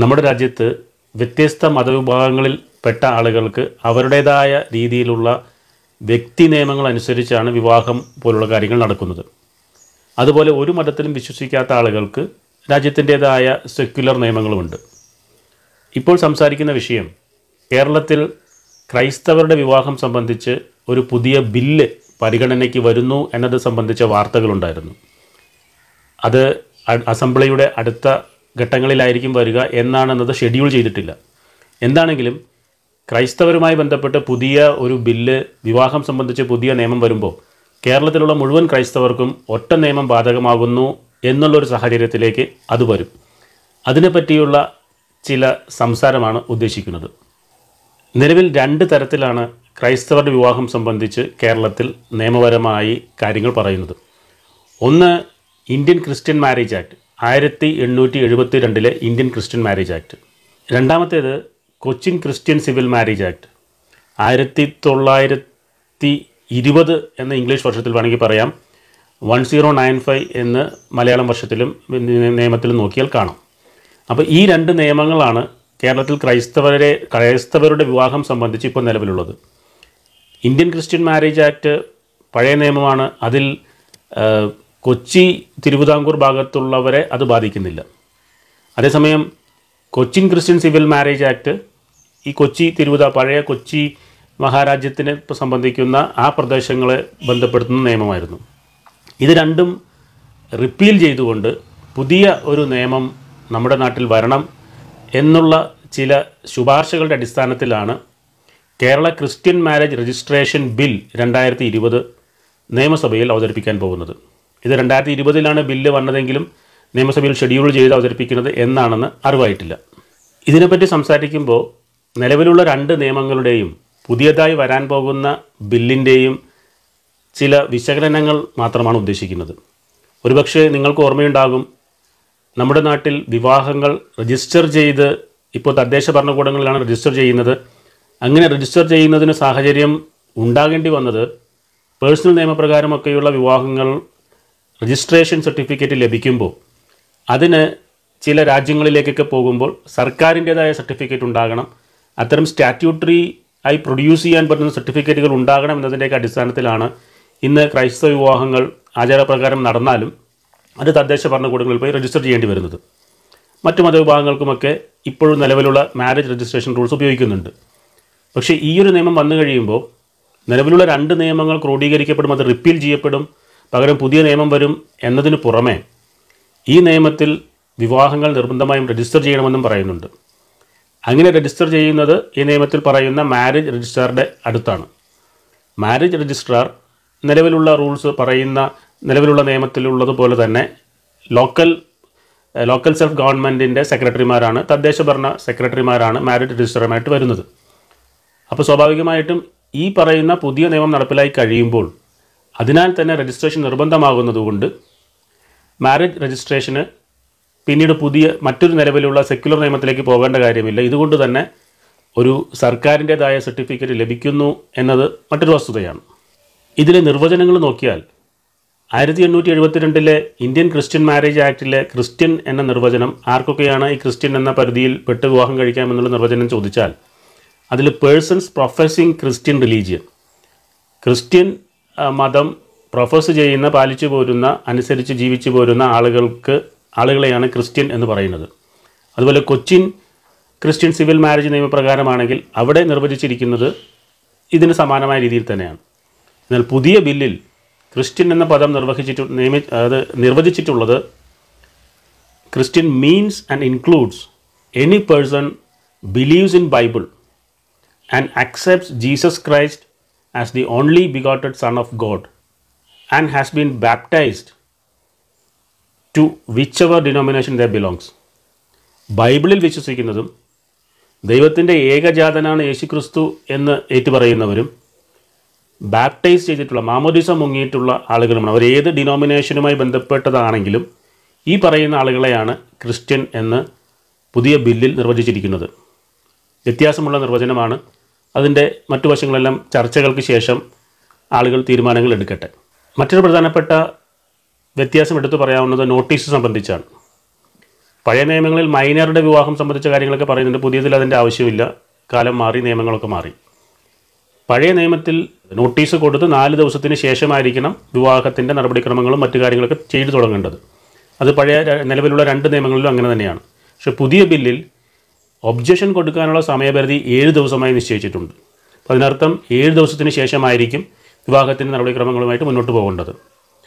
നമ്മുടെ രാജ്യത്ത് വ്യത്യസ്ത മതവിഭാഗങ്ങളിൽ പെട്ട ആളുകൾക്ക് അവരുടേതായ രീതിയിലുള്ള വ്യക്തി നിയമങ്ങൾ അനുസരിച്ചാണ് വിവാഹം പോലുള്ള കാര്യങ്ങൾ നടക്കുന്നത്. അതുപോലെ ഒരു മതത്തിലും വിശ്വസിക്കാത്ത ആളുകൾക്ക് രാജ്യത്തിന്റേതായ സെക്യുലർ നിയമങ്ങളുമുണ്ട്. ഇപ്പോൾ സംസാരിക്കുന്ന വിഷയം കേരളത്തിൽ ക്രൈസ്തവരുടെ വിവാഹം സംബന്ധിച്ച് ഒരു പുതിയ ബില്ല് പരിഗണനയ്ക്ക് വരുന്നു എന്നത് സംബന്ധിച്ച വാർത്തകളുണ്ടായിരുന്നു. അത് അസംബ്ലിയുടെ അടുത്ത ഘട്ടങ്ങളിലായിരിക്കും വരിക എന്നാണെന്നത് ഷെഡ്യൂൾ ചെയ്തിട്ടില്ല. എന്താണെങ്കിലും ക്രൈസ്തവരുമായി ബന്ധപ്പെട്ട് പുതിയ ഒരു ബില്ല് വിവാഹം സംബന്ധിച്ച് പുതിയ നിയമം വരുമ്പോൾ കേരളത്തിലുള്ള മുഴുവൻ ക്രൈസ്തവർക്കും ഒറ്റ നിയമം ബാധകമാകുന്നു എന്നുള്ളൊരു സാഹചര്യത്തിലേക്ക് അത് വരും. അതിനെപ്പറ്റിയുള്ള ചില സംസാരമാണ് ഉദ്ദേശിക്കുന്നത്. നിലവിൽ രണ്ട് തരത്തിലാണ് ക്രൈസ്തവരുടെ വിവാഹം സംബന്ധിച്ച് കേരളത്തിൽ നിയമപരമായി കാര്യങ്ങൾ പറയുന്നത്. ഒന്ന് ഇന്ത്യൻ ക്രിസ്ത്യൻ മാരേജ് ആക്ട്. ആയിരത്തി എണ്ണൂറ്റി എഴുപത്തി രണ്ടിലെ ഇന്ത്യൻ ക്രിസ്ത്യൻ മാരേജ് ആക്ട്. രണ്ടാമത്തേത് Cochin Christian civil marriage act. ആയിരത്തി തൊള്ളായിരത്തി ഇരുപത് എന്ന ഇംഗ്ലീഷ് വർഷത്തിൽ വേണമെങ്കിൽ പറയാം. വൺ സീറോ നയൻ ഫൈവ് എന്ന് മലയാളം വർഷത്തിലും നിയമത്തിലും നോക്കിയാൽ കാണാം. അപ്പോൾ ഈ രണ്ട് നിയമങ്ങളാണ് കേരളത്തിൽ ക്രൈസ്തവരെ ക്രൈസ്തവരുടെ വിവാഹം സംബന്ധിച്ച് ഇപ്പോൾ നിലവിലുള്ളത്. ഇന്ത്യൻ ക്രിസ്ത്യൻ മാരേജ് ആക്ട് പഴയ നിയമമാണ്. അതിൽ കൊച്ചി തിരുവിതാംകൂർ ഭാഗത്തുള്ളവരെ അത് ബാധിക്കുന്നില്ല. അതേസമയം Cochin Christian civil marriage act ഈ കൊച്ചി തിരുവിതാ പഴയ കൊച്ചി മഹാരാജ്യത്തിനെ സംബന്ധിക്കുന്ന ആ പ്രദേശങ്ങളെ ബന്ധപ്പെടുത്തുന്ന നിയമമായിരുന്നു. ഇത് രണ്ടും റിപ്പീൽ ചെയ്തുകൊണ്ട് പുതിയ ഒരു നിയമം നമ്മുടെ നാട്ടിൽ വരണം എന്നുള്ള ചില ശുപാർശകളുടെ അടിസ്ഥാനത്തിലാണ് Kerala Christian marriage registration bill രണ്ടായിരത്തി നിയമസഭയിൽ അവതരിപ്പിക്കാൻ പോകുന്നത്. ഇത് രണ്ടായിരത്തി ഇരുപതിലാണ് ബില്ല് വന്നതെങ്കിലും നിയമസഭയിൽ ഷെഡ്യൂൾ ചെയ്ത് അവതരിപ്പിക്കുന്നത് എന്നാണെന്ന് അറിവായിട്ടില്ല. ഇതിനെപ്പറ്റി സംസാരിക്കുമ്പോൾ നിലവിലുള്ള രണ്ട് നിയമങ്ങളുടെയും പുതിയതായി വരാൻ പോകുന്ന ബില്ലിന്റെയും ചില വിശകലനങ്ങൾ മാത്രമാണ് ഉദ്ദേശിക്കുന്നത്. ഒരുപക്ഷെ നിങ്ങൾക്ക് ഓർമ്മയുണ്ടാകും നമ്മുടെ നാട്ടിൽ വിവാഹങ്ങൾ രജിസ്റ്റർ ചെയ്ത് ഇപ്പോൾ തദ്ദേശ ഭരണകൂടങ്ങളിലാണ് രജിസ്റ്റർ ചെയ്യുന്നത്. അങ്ങനെ രജിസ്റ്റർ ചെയ്യുന്നതിന് സാഹചര്യം ഉണ്ടാകേണ്ടി വന്നത് പേഴ്സണൽ നിയമപ്രകാരമൊക്കെയുള്ള വിവാഹങ്ങൾ രജിസ്ട്രേഷൻ സർട്ടിഫിക്കറ്റ് ലഭിക്കുമ്പോൾ അതിന് ചില രാജ്യങ്ങളിലേക്കൊക്കെ പോകുമ്പോൾ സർക്കാരിന്റേതായ സർട്ടിഫിക്കറ്റ് ഉണ്ടാകണം. അത്തരം സ്റ്റാറ്റ്യൂട്ടറി ആയി പ്രൊഡ്യൂസ് ചെയ്യാൻ പറ്റുന്ന സർട്ടിഫിക്കറ്റുകൾ ഉണ്ടാകണം എന്നതിന്റെയൊക്കെ അടിസ്ഥാനത്തിലാണ് ഇന്ന് ക്രൈസ്തവ വിവാഹങ്ങൾ ആചാരപ്രകാരം നടന്നാലും അത് തദ്ദേശ ഭരണകൂടങ്ങളിൽ പോയി രജിസ്റ്റർ ചെയ്യേണ്ടി വരുന്നത്. മറ്റു മതവിഭാഗങ്ങൾക്കുമൊക്കെ ഇപ്പോഴും നിലവിലുള്ള മാരേജ് രജിസ്ട്രേഷൻ റൂൾസ് ഉപയോഗിക്കുന്നുണ്ട്. പക്ഷേ ഈ ഒരു നിയമം വന്നു കഴിയുമ്പോൾ നിലവിലുള്ള രണ്ട് നിയമങ്ങൾ ക്രോഡീകരിക്കപ്പെടും അത് റിപ്പീൽ ചെയ്യപ്പെടും പകരം പുതിയ നിയമം വരും എന്നതിന് പുറമെ ഈ നിയമത്തിൽ വിവാഹങ്ങൾ നിർബന്ധമായും രജിസ്റ്റർ ചെയ്യണമെന്നും പറയുന്നുണ്ട്. അങ്ങനെ രജിസ്റ്റർ ചെയ്യുന്നത് ഈ നിയമത്തിൽ പറയുന്ന മാരേജ് രജിസ്ട്രാറുടെ അടുത്താണ്. മാരേജ് രജിസ്ട്രാർ നിലവിലുള്ള റൂൾസ് പറയുന്ന നിലവിലുള്ള നിയമത്തിലുള്ളതുപോലെ തന്നെ ലോക്കൽ ലോക്കൽ സെൽഫ് ഗവൺമെന്റിന്റെ സെക്രട്ടറിമാരാണ് തദ്ദേശ ഭരണ സെക്രട്ടറിമാരാണ് മാരേജ് രജിസ്റ്ററുമായിട്ട് വരുന്നത്. അപ്പോൾ സ്വാഭാവികമായിട്ടും ഈ പറയുന്ന പുതിയ നിയമം നടപ്പിലായി കഴിയുമ്പോൾ അതിനാൽ തന്നെ രജിസ്ട്രേഷൻ നിർബന്ധമാകുന്നതുകൊണ്ട് മാരേജ് രജിസ്ട്രേഷന് പിന്നീട് പുതിയ മറ്റൊരു നിലവിലുള്ള സെക്യുലർ നിയമത്തിലേക്ക് പോകേണ്ട കാര്യമില്ല. ഇതുകൊണ്ട് തന്നെ ഒരു സർക്കാരിന്റേതായ സർട്ടിഫിക്കറ്റ് ലഭിക്കുന്നു എന്നത് മറ്റൊരു വസ്തുതയാണ്. ഇതിലെ നിർവചനങ്ങൾ നോക്കിയാൽ ആയിരത്തി എണ്ണൂറ്റി എഴുപത്തിരണ്ടിലെ ഇന്ത്യൻ ക്രിസ്ത്യൻ മാരേജ് ആക്ടിലെ ക്രിസ്ത്യൻ എന്ന നിർവചനം ആർക്കൊക്കെയാണ് ഈ ക്രിസ്ത്യൻ എന്ന പരിധിയിൽ പെട്ട് വിവാഹം കഴിക്കാമെന്നുള്ള നിർവചനം ചോദിച്ചാൽ അതിൽ persons professing Christian religion Christian മതം പ്രൊഫസ് ചെയ്യുന്ന പാലിച്ചു പോരുന്ന അനുസരിച്ച് ജീവിച്ചു പോരുന്ന ആളുകൾക്ക് ആളുകളെയാണ് ക്രിസ്ത്യൻ എന്ന് പറയുന്നത്. അതുപോലെ കൊച്ചിൻ ക്രിസ്ത്യൻ സിവിൽ മാരേജ് നിയമപ്രകാരമാണെങ്കിൽ അവിടെ നിർവചിച്ചിരിക്കുന്നത് ഇതിന് സമാനമായ രീതിയിൽ തന്നെയാണ്. എന്നാൽ പുതിയ ബില്ലിൽ ക്രിസ്ത്യൻ എന്ന പദം നിർവഹിച്ചിട്ട് നിയമി അത് നിർവചിച്ചിട്ടുള്ളത് Christian means and includes. Any person believes in Bible and accepts Jesus Christ as the only begotten Son of God and has been baptized to whichever denomination they belongs. ബൈബിളിൽ വിശ്വസിക്കുന്നതും ദൈവത്തിന്റെ ഏകജാതനാണ് യേശുക്രിസ്തു എന്ന് ഏറ്റുപറയുന്നവരും ബാപ്റ്റൈസ് ചെയ്തിട്ടുള്ള മാമോദിസ മുങ്ങിയിട്ടുള്ള ആളുകളുമാണ് അവർ ഏത് ഡിനോമിനേഷനുമായി ബന്ധപ്പെട്ടതാണെങ്കിലും ഈ പറയുന്ന ആളുകളെയാണ് ക്രിസ്ത്യൻ എന്ന് പുതിയ ബില്ലിൽ നിർവചിച്ചിരിക്കുന്നത് വ്യത്യാസമുള്ള നിർവചനമാണ് അതിന്റെ മറ്റു വശങ്ങളെല്ലാം ചർച്ചകൾക്ക് ശേഷം ആളുകൾ തീരുമാനങ്ങൾ എടുക്കട്ടെ. മറ്റൊരു പ്രധാനപ്പെട്ട വ്യത്യാസം എടുത്തു പറയാവുന്നത് നോട്ടീസ് സംബന്ധിച്ചാണ്. പഴയ നിയമങ്ങളിൽ മൈനറുടെ വിവാഹം സംബന്ധിച്ച കാര്യങ്ങളൊക്കെ പറയുന്നുണ്ട്. പുതിയതിൽ അതിന്റെ ആവശ്യമില്ല. കാലം മാറി നിയമങ്ങളൊക്കെ മാറി. പഴയ നിയമത്തിൽ നോട്ടീസ് കൊടുത്ത് നാല് ദിവസത്തിന് ശേഷമായിരിക്കണം വിവാഹത്തിന്റെ നടപടിക്രമങ്ങളും മറ്റു കാര്യങ്ങളൊക്കെ ചെയ്തു തുടങ്ങേണ്ടത്. അത് പഴയ നിലവിലുള്ള രണ്ട് നിയമങ്ങളിലും അങ്ങനെ തന്നെയാണ്. പക്ഷേ പുതിയ ബില്ലിൽ ഒബ്ജക്ഷൻ കൊടുക്കാനുള്ള സമയപരിധി ഏഴ് ദിവസമായി നിശ്ചയിച്ചിട്ടുണ്ട്. അപ്പോൾ അതിനർത്ഥം ഏഴ് ദിവസത്തിന് ശേഷമായിരിക്കും വിവാഹത്തിന്റെ നടപടിക്രമങ്ങളുമായിട്ട് മുന്നോട്ട് പോകേണ്ടത്.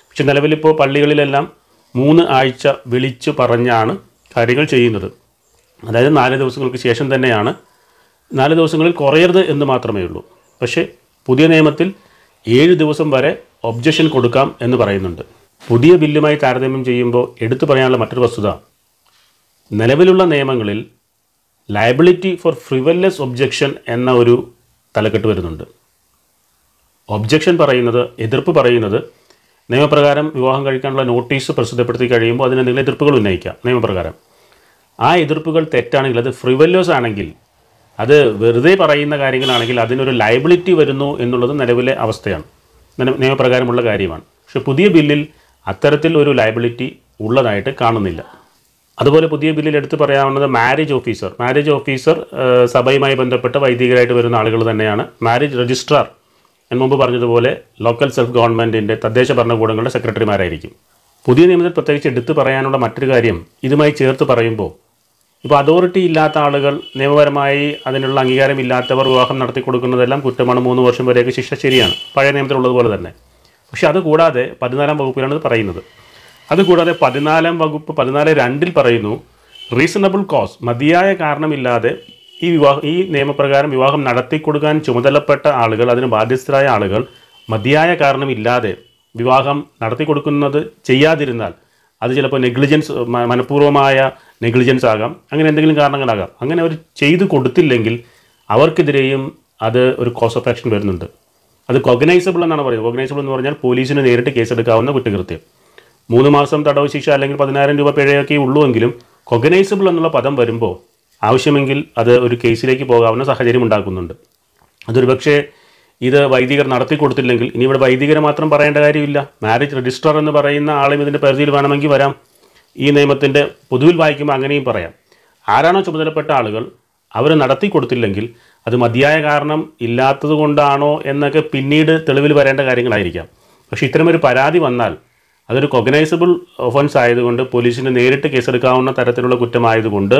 പക്ഷെ നിലവിലിപ്പോൾ പള്ളികളിലെല്ലാം മൂന്ന് ആഴ്ച വിളിച്ചു പറഞ്ഞാണ് കാര്യങ്ങൾ ചെയ്യുന്നത്. അതായത് നാല് ദിവസങ്ങൾക്ക് ശേഷം തന്നെയാണ് നാല് ദിവസങ്ങളിൽ കുറയരുത് എന്ന് മാത്രമേ ഉള്ളൂ. പക്ഷേ പുതിയ നിയമത്തിൽ ഏഴ് ദിവസം വരെ ഒബ്ജക്ഷൻ കൊടുക്കാം എന്ന് പറയുന്നുണ്ട്. പുതിയ ബില്ലുമായി താരതമ്യം ചെയ്യുമ്പോൾ എടുത്തു പറയാനുള്ള മറ്റൊരു വസ്തുത. നിലവിലുള്ള നിയമങ്ങളിൽ ലയബിലിറ്റി ഫോർ ഫ്രിവല്ലസ് ഒബ്ജക്ഷൻ എന്ന ഒരു തലക്കെട്ട് വരുന്നുണ്ട്. ഒബ്ജക്ഷൻ പറയുന്നത് എതിർപ്പ് പറയുന്നത് നിയമപ്രകാരം വിവാഹം കഴിക്കാനുള്ള നോട്ടീസ് പ്രസിദ്ധപ്പെടുത്തി കഴിയുമ്പോൾ അതിന് എന്തെങ്കിലും എതിർപ്പുകൾ ഉന്നയിക്കാം. നിയമപ്രകാരം. ആ എതിർപ്പുകൾ തെറ്റാണെങ്കിൽ അത് ഫ്രിവല്ലോസ് ആണെങ്കിൽ അത് വെറുതെ പറയുന്ന കാര്യങ്ങളാണെങ്കിൽ അതിനൊരു ലയബിലിറ്റി വരുന്നു എന്നുള്ളത് നിലവിലെ അവസ്ഥയാണ്. നിയമ- നിയമപ്രകാരമുള്ള കാര്യമാണ്. പക്ഷെ പുതിയ ബില്ലിൽ അത്തരത്തിൽ ഒരു ലയബിലിറ്റി ഉള്ളതായിട്ട് കാണുന്നില്ല. അതുപോലെ പുതിയ ബില്ലിൽ എടുത്തു പറയാവുന്നത് മാരേജ് ഓഫീസർ മാരേജ് ഓഫീസർ സഭയുമായി ബന്ധപ്പെട്ട വൈദികരായിട്ട് വരുന്ന ആളുകൾ തന്നെയാണ്. മാരേജ് രജിസ്ട്രാർ ഞാൻ മുമ്പ് പറഞ്ഞതുപോലെ ലോക്കൽ സെൽഫ് ഗവൺമെന്റിന്റെ തദ്ദേശ ഭരണകൂടങ്ങളുടെ സെക്രട്ടറിമാരായിരിക്കും. പുതിയ നിയമത്തിൽ പ്രത്യേകിച്ച് എടുത്തു പറയാനുള്ള മറ്റൊരു കാര്യം ഇതുമായി ചേർത്ത് പറയുമ്പോൾ ഇപ്പോൾ അതോറിറ്റി ഇല്ലാത്ത ആളുകൾ നിയമപരമായി അതിനുള്ള അംഗീകാരമില്ലാത്തവർ വിവാഹം നടത്തി കൊടുക്കുന്നതെല്ലാം കുറ്റമാണ് മൂന്ന് വർഷം വരെയൊക്കെ ശിക്ഷ ശരിയാണ്. പഴയ നിയമത്തിലുള്ളതുപോലെ തന്നെ. പക്ഷേ അതുകൂടാതെ പതിനാലാം വകുപ്പിലാണ് ഇത് പറയുന്നത്. അതുകൂടാതെ പതിനാലാം വകുപ്പ് പതിനാല് രണ്ടിൽ പറയുന്നു റീസണബിൾ കോസ് മതിയായ കാരണമില്ലാതെ ഈ വിവാഹം ഈ നിയമപ്രകാരം വിവാഹം നടത്തി കൊടുക്കാൻ ചുമതലപ്പെട്ട ആളുകൾ അതിന് ബാധ്യസ്ഥരായ ആളുകൾ മതിയായ കാരണമില്ലാതെ വിവാഹം നടത്തി കൊടുക്കുന്നത് ചെയ്യാതിരുന്നാൽ അത് ചിലപ്പോൾ നെഗ്ലിജൻസ് മനഃപൂർവമായ നെഗ്ലിജൻസ് ആകാം. അങ്ങനെ എന്തെങ്കിലും കാരണങ്ങളാകാം. അങ്ങനെ അവർ ചെയ്തു കൊടുത്തില്ലെങ്കിൽ അവർക്കെതിരെയും അത് ഒരു കോസ് ഓഫ് ആക്ഷൻ വരുന്നുണ്ട്. അത് കൊഗ്നൈസബിൾ എന്നാണ് പറയുന്നത്. കൊഗ്നൈസബിൾ എന്ന് പറഞ്ഞാൽ പോലീസിന് നേരിട്ട് കേസെടുക്കാവുന്ന കുറ്റകൃത്യം. മൂന്ന് മാസം തടവ് ശിക്ഷ അല്ലെങ്കിൽ പതിനായിരം രൂപ പിഴയൊക്കെ ഉള്ളുവെങ്കിലും കൊഗനൈസബിൾ എന്നുള്ള പദം വരുമ്പോൾ ആവശ്യമെങ്കിൽ അത് ഒരു കേസിലേക്ക് പോകാവുന്ന സാഹചര്യം ഉണ്ടാക്കുന്നുണ്ട്. അതൊരു പക്ഷേ ഇത് വൈദികർ നടത്തി കൊടുത്തില്ലെങ്കിൽ ഇനി ഇവിടെ വൈദികരെ മാത്രം പറയേണ്ട കാര്യമില്ല. മാരേജ് രജിസ്ട്രാർ എന്ന് പറയുന്ന ആളും ഇതിന്റെ പരിധിയിൽ വേണമെങ്കിൽ വരാം. ഈ നിയമത്തിന്റെ പൊതുവിൽ വായിക്കുമ്പോൾ അങ്ങനെയും പറയാം. ആരാണോ ചുമതലപ്പെട്ട ആളുകൾ അവർ നടത്തി കൊടുത്തില്ലെങ്കിൽ അത് മതിയായ കാരണം ഇല്ലാത്തത് കൊണ്ടാണോ എന്നൊക്കെ പിന്നീട് തെളിവിൽ വരേണ്ട കാര്യങ്ങളായിരിക്കാം. പക്ഷേ ഇത്തരമൊരു പരാതി വന്നാൽ അതൊരു കൊഗ്നൈസബിൾ ഒഫൻസ് ആയതുകൊണ്ട് പോലീസിന് നേരിട്ട് കേസെടുക്കാവുന്ന തരത്തിലുള്ള കുറ്റമായതുകൊണ്ട്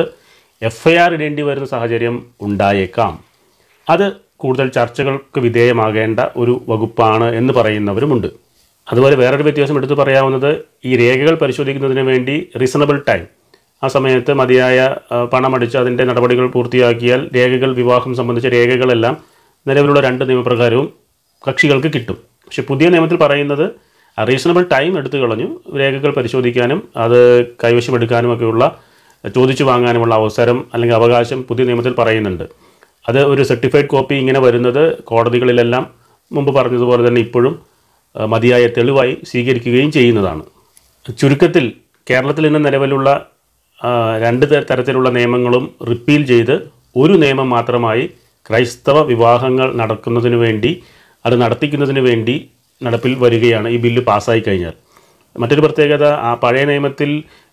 എഫ് ഐ ആർ ഇടേണ്ടി വരുന്ന സാഹചര്യം ഉണ്ടായേക്കാം. അത് കൂടുതൽ ചർച്ചകൾക്ക് വിധേയമാകേണ്ട ഒരു വകുപ്പാണ് എന്ന് പറയുന്നവരുമുണ്ട്. അതുപോലെ വേറൊരു വ്യത്യാസം എടുത്തു പറയാവുന്നത് ഈ രേഖകൾ പരിശോധിക്കുന്നതിന് വേണ്ടി റീസണബിൾ ടൈം ആ സമയത്ത് മതിയായ പണമടിച്ച് അതിന്റെ നടപടികൾ പൂർത്തിയാക്കിയാൽ രേഖകൾ വിവാഹം സംബന്ധിച്ച രേഖകളെല്ലാം നിലവിലുള്ള രണ്ട് നിയമപ്രകാരവും കക്ഷികൾക്ക് കിട്ടും. പക്ഷെ പുതിയ നിയമത്തിൽ പറയുന്നത് റീസണബിൾ ടൈം എടുത്തു കളഞ്ഞു. രേഖകൾ പരിശോധിക്കാനും അത് കൈവശമെടുക്കാനും ഒക്കെയുള്ള ചോദിച്ചു വാങ്ങാനുമുള്ള അവസരം അല്ലെങ്കിൽ അവകാശം പുതിയ നിയമത്തിൽ പറയുന്നുണ്ട്. അത് ഒരു സർട്ടിഫൈഡ് കോപ്പി ഇങ്ങനെ വരുന്നത് കോടതികളിലെല്ലാം മുമ്പ് പറഞ്ഞതുപോലെ തന്നെ ഇപ്പോഴും മതിയായ തെളിവായി സ്വീകരിക്കുകയും ചെയ്യുന്നതാണ്. ചുരുക്കത്തിൽ കേരളത്തിൽ ഇന്ന് നിലവിലുള്ള രണ്ട് തരത്തിലുള്ള നിയമങ്ങളും റിപ്പീൽ ചെയ്ത് ഒരു നിയമം മാത്രമായി ക്രൈസ്തവ വിവാഹങ്ങൾ നടക്കുന്നതിന് വേണ്ടി അത് നടത്തിക്കുന്നതിന് വേണ്ടി നടപ്പിൽ വരികയാണ് ഈ ബില്ല് പാസ്സായി കഴിഞ്ഞാൽ. മറ്റൊരു പ്രത്യേകത ആ പഴയ നിയമത്തിൽ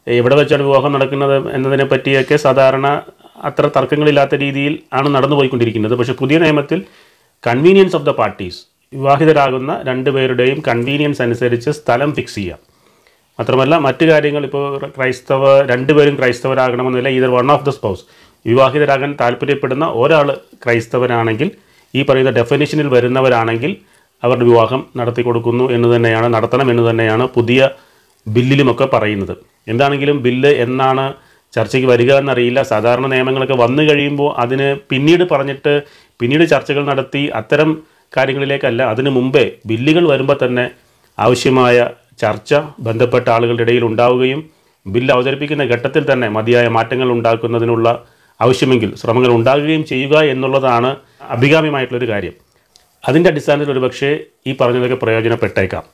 എവിടെ വെച്ചാണ് വിവാഹം നടക്കുന്നത് എന്നതിനെ പറ്റിയൊക്കെ സാധാരണ അത്ര തർക്കങ്ങളില്ലാത്ത രീതിയിൽ ആണ് നടന്നു പോയിക്കൊണ്ടിരിക്കുന്നത് പക്ഷേ പുതിയ നിയമത്തിൽ കൺവീനിയൻസ് ഓഫ് ദ പാർട്ടീസ് വിവാഹിതരാകുന്ന രണ്ടുപേരുടെയും കൺവീനിയൻസ് അനുസരിച്ച് സ്ഥലം ഫിക്സ് ചെയ്യാം. മാത്രമല്ല മറ്റു കാര്യങ്ങൾ ഇപ്പോൾ ക്രൈസ്തവ രണ്ടുപേരും ക്രൈസ്തവരാകണമെന്നില്ല either one of the spouse വിവാഹിതരാകാൻ താല്പര്യപ്പെടുന്ന ഒരാൾ ക്രൈസ്തവനാണെങ്കിൽ ഈ പറയുന്ന ഡെഫിനിഷനിൽ വരുന്നവരാണെങ്കിൽ അവരുടെ വിവാഹം നടത്തി കൊടുക്കുന്നു എന്ന് തന്നെയാണ് നടത്തണം എന്ന് തന്നെയാണ് പുതിയ ബില്ലിലുമൊക്കെ പറയുന്നത്. എന്താണെങ്കിലും ബില്ല് എന്നാണ് ചർച്ചയ്ക്ക് വരിക എന്നറിയില്ല. സാധാരണ നിയമങ്ങളൊക്കെ വന്നു കഴിയുമ്പോൾ അതിന് പിന്നീട് പറഞ്ഞിട്ട് പിന്നീട് ചർച്ചകൾ നടത്തി അത്തരം കാര്യങ്ങളിലേക്കല്ല അതിനു മുമ്പേ ബില്ലുകൾ വരുമ്പോൾ തന്നെ ആവശ്യമായ ചർച്ച ബന്ധപ്പെട്ട ആളുകളുടെ ഇടയിൽ ഉണ്ടാവുകയും ബില്ല് അവതരിപ്പിക്കുന്ന ഘട്ടത്തിൽ തന്നെ മതിയായ മാറ്റങ്ങൾ ഉണ്ടാക്കുന്നതിനുള്ള ആവശ്യമെങ്കിൽ ശ്രമങ്ങൾ ഉണ്ടാകുകയും ചെയ്യുക എന്നുള്ളതാണ് അഭികാമ്യമായിട്ടുള്ളൊരു കാര്യം. അതിന്റെ അടിസ്ഥാനത്തിൽ ഒരുപക്ഷേ ഈ പറഞ്ഞതൊക്കെ പ്രയോജനപ്പെട്ടേക്കാം.